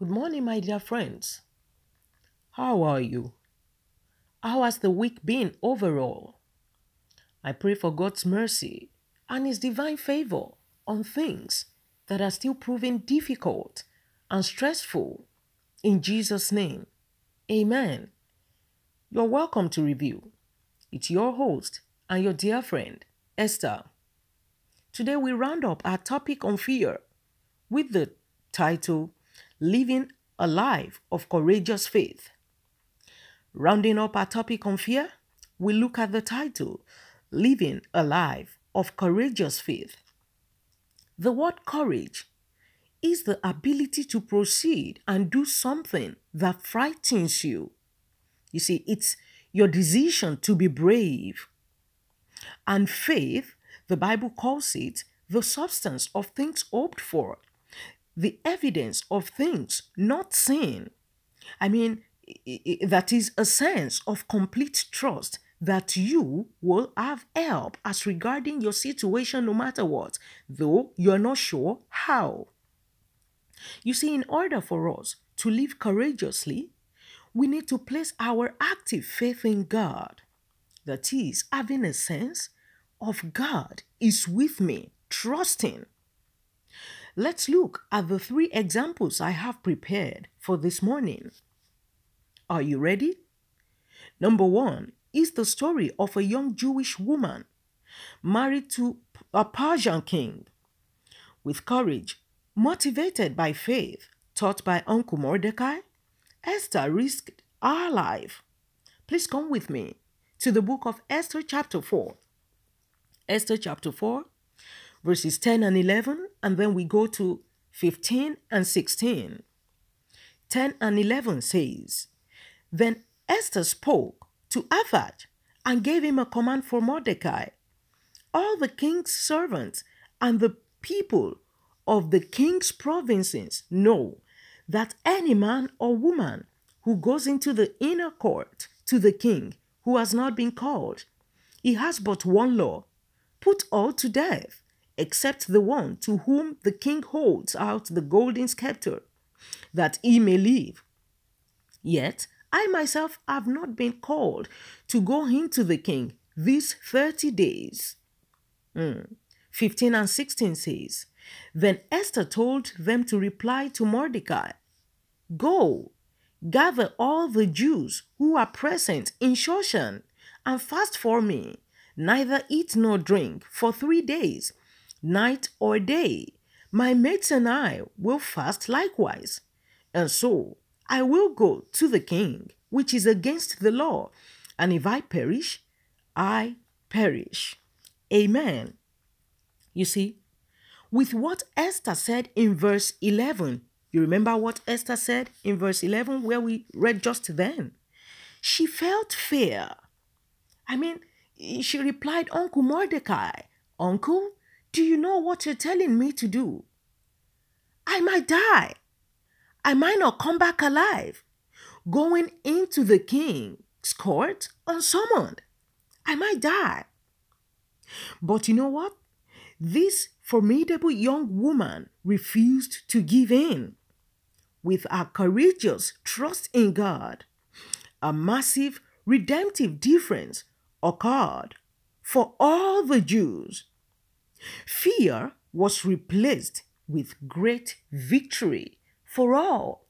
Good morning, my dear friends. How are you? How has the week been overall? I pray for God's mercy and His divine favor on things that are still proving difficult and stressful. In Jesus' name, Amen. You're welcome to review. It's your host and your dear friend, Esther. Today we round up our topic on fear with the title Living a Life of Courageous Faith. Rounding up our topic on fear, we look at the title Living a Life of Courageous Faith. The word courage is the ability to proceed and do something that frightens you. You see, it's your decision to be brave. And faith, the Bible calls it the substance of things hoped for, the evidence of things not seen. I mean, that is a sense of complete trust that you will have help as regarding your situation no matter what, though you're not sure how. You see, in order for us to live courageously, we need to place our active faith in God. That is, having a sense of God is with me, trusting. Let's look at the three examples I have prepared for this morning. Are you ready? Number one is the story of a young Jewish woman married to a Persian king. With courage, motivated by faith, taught by Uncle Mordecai, Esther risked her life. Please come with me to the book of Esther, chapter 4. Esther, chapter 4, verses 10 and 11, and then we go to 15 and 16. 10 and 11 says, Then Esther spoke to Hathach and gave him a command for Mordecai. All the king's servants and the people of the king's provinces know that any man or woman who goes into the inner court to the king who has not been called, he has but one law put all to death, except the one to whom the king holds out the golden scepter, that he may live. Yet I myself have not been called to go into the king these 30 days. Mm. 15 and 16 says, Then Esther told them to reply to Mordecai, Go, gather all the Jews who are present in Shushan and fast for me, neither eat nor drink for three days, night or day. My mates and I will fast likewise. And so I will go to the king, which is against the law. And if I perish, I perish. Amen. You see, with what Esther said in verse 11, you remember what Esther said in verse 11, where we read just then? She felt fear. I mean, she replied, Uncle Mordecai, Uncle, do you know what you're telling me to do? I might die. I might not come back alive. Going into the king's court unsummoned. I might die. But you know what? This formidable young woman refused to give in. With her courageous trust in God, a massive redemptive difference occurred for all the Jews. Fear was replaced with great victory for all.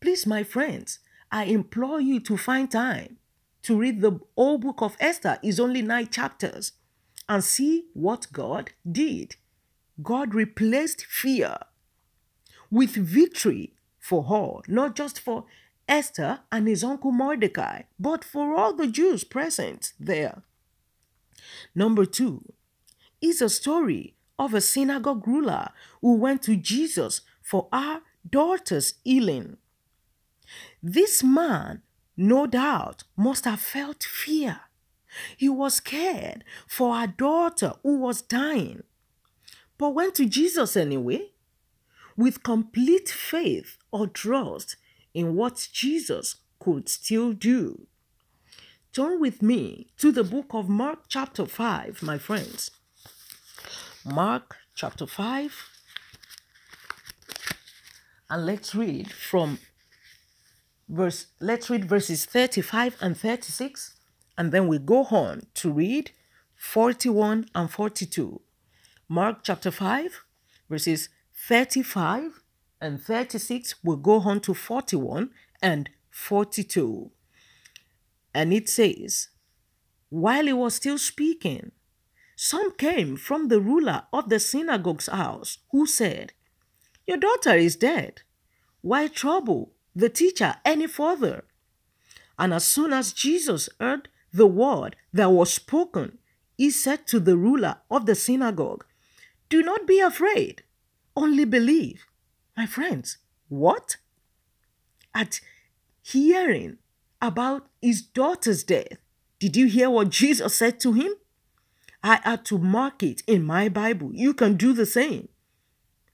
Please, my friends, I implore you to find time to read the whole book of Esther. It's only nine chapters and see what God did. God replaced fear with victory for all, not just for Esther and his uncle Mordecai, but for all the Jews present there. Number two is a story of a synagogue ruler who went to Jesus for our daughter's healing. This man, no doubt, must have felt fear. He was scared for our daughter who was dying, but went to Jesus anyway, with complete faith or trust in what Jesus could still do. Turn with me to the book of Mark, chapter 5, my friends. Mark, chapter 5 And let's read from verse, let's read verses 35 and 36, and then we go on to read 41 and 42. Mark chapter 5, verses 35 and 36 will go on to 41 and 42. And it says, While he was still speaking, some came from the ruler of the synagogue's house who said, Your daughter is dead. Why trouble the teacher any further? And as soon as Jesus heard the word that was spoken, he said to the ruler of the synagogue, Do not be afraid, only believe. My friends, what? At hearing about his daughter's death, did you hear what Jesus said to him? I had to mark it in my Bible. You can do the same.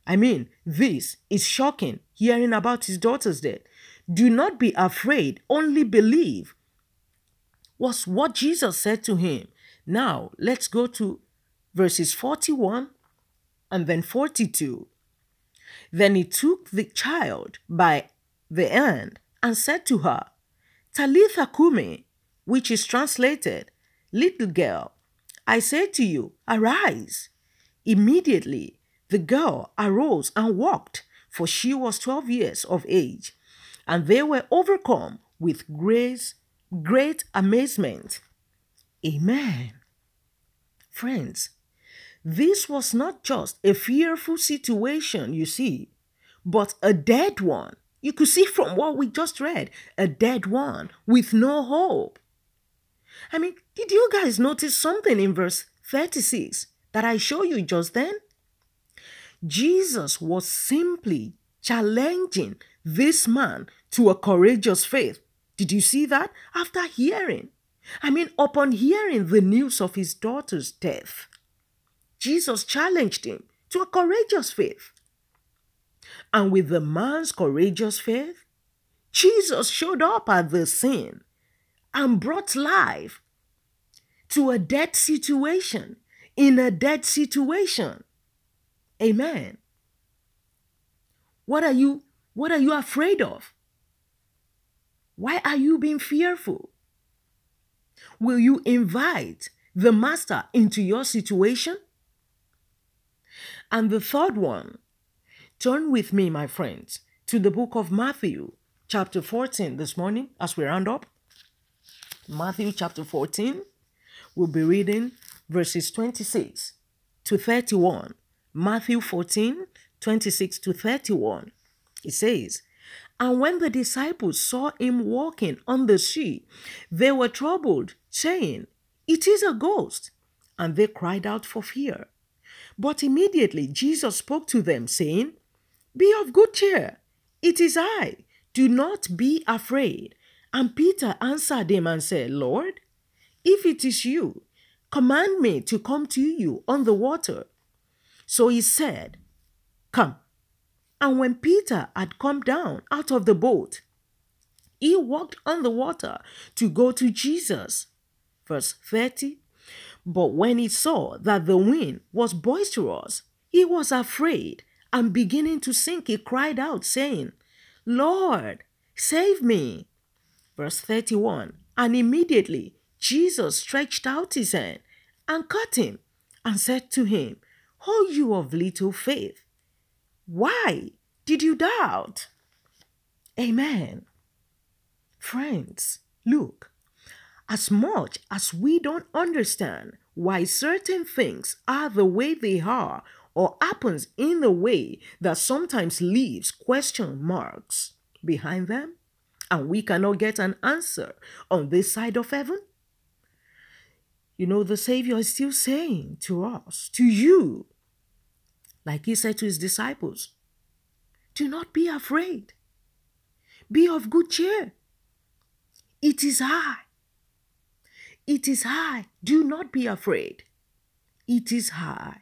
I mean, this is shocking hearing about his daughter's death. Do not be afraid, only believe, was what Jesus said to him. Now, let's go to verses 41 and then 42. Then he took the child by the hand and said to her, Talitha Kumi, which is translated, Little girl, I say to you, arise. Immediately the girl arose and walked, for she was twelve years of age. And they were overcome with great, great amazement. Amen. Friends, this was not just a fearful situation, you see, but a dead one. You could see from what we just read a dead one with no hope. I mean, did you guys notice something in verse 36 that I show you just then? Jesus was simply challenging this man to a courageous faith. Did you see that? After hearing, I mean, upon hearing the news of his daughter's death, Jesus challenged him to a courageous faith. And with the man's courageous faith, Jesus showed up at the scene and brought life to a dead situation in a dead situation. Amen. What are you what are you afraid of? Why are you being fearful? Will you invite the master into your situation? And the third one, turn with me, my friends, to the book of Matthew, chapter 14 this morning as we round up. Matthew chapter 14, we'll be reading verses 26 to 31. Matthew 14, 26 to 31. It says, And when the disciples saw him walking on the sea, they were troubled, saying, It is a ghost. And they cried out for fear. But immediately Jesus spoke to them, saying, Be of good cheer, it is I, do not be afraid. And Peter answered him and said, Lord, if it is you, command me to come to you on the water. So he said, Come. And when Peter had come down out of the boat, he walked on the water to go to Jesus. Verse 30 but when he saw that the wind was boisterous, he was afraid, and beginning to sink, he cried out, saying, Lord, save me. Verse 31 And immediately Jesus stretched out his hand and caught him, and said to him, O you of little faith, why did you doubt? Amen. Friends, look, as much as we don't understand why certain things are the way they are or happens in the way that sometimes leaves question marks behind them, and we cannot get an answer on this side of heaven, you know, the Savior is still saying to us, to you, like he said to his disciples, do not be afraid. Be of good cheer. It is I. It is I. Do not be afraid. It is I.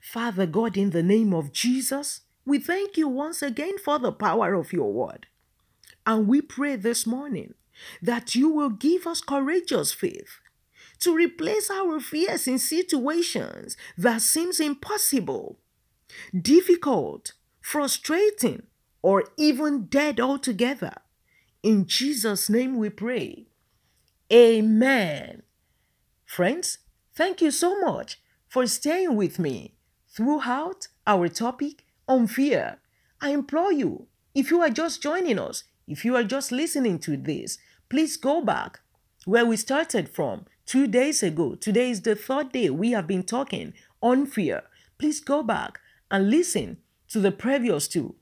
Father God, in the name of Jesus, we thank you once again for the power of your word. And we pray this morning that you will give us courageous faith to replace our fears in situations that seems impossible, difficult, frustrating, or even dead altogether. In Jesus' name we pray. Amen. Friends, thank you so much for staying with me throughout our topic on fear. I implore you, if you are just joining us, if you are just listening to this, please go back where we started from two days ago. Today is the third day we have been talking on fear. Please go back and listen to the previous two.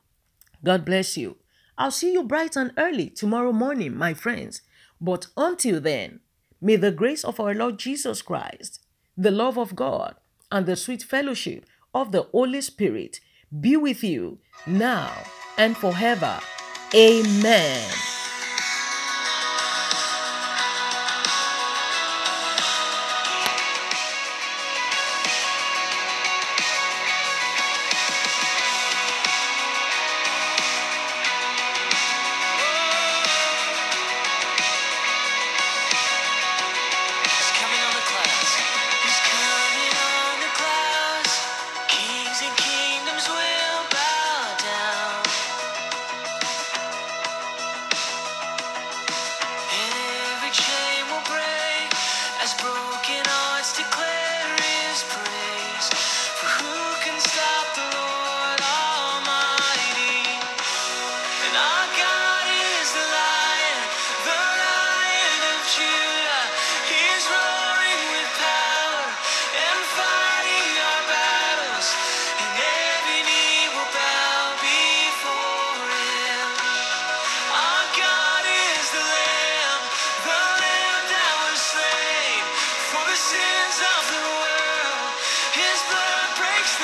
God bless you. I'll see you bright and early tomorrow morning, my friends. But until then, may the grace of our Lord Jesus Christ, the love of God, and the sweet fellowship of the Holy Spirit be with you now and forever. Amen.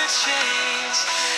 Breaks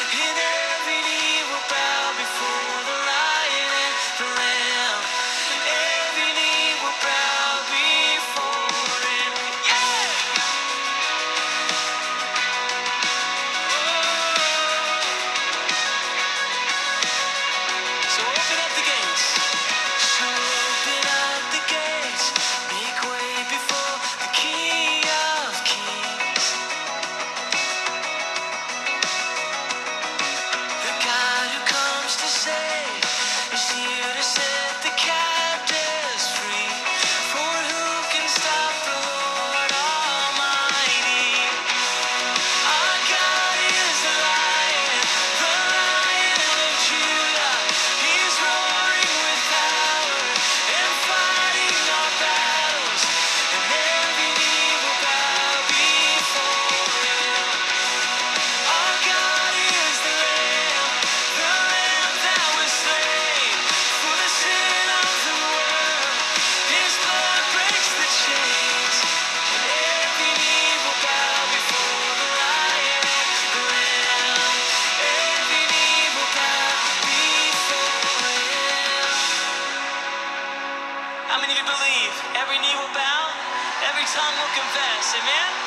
believe every knee will bow, every tongue will confess? Amen.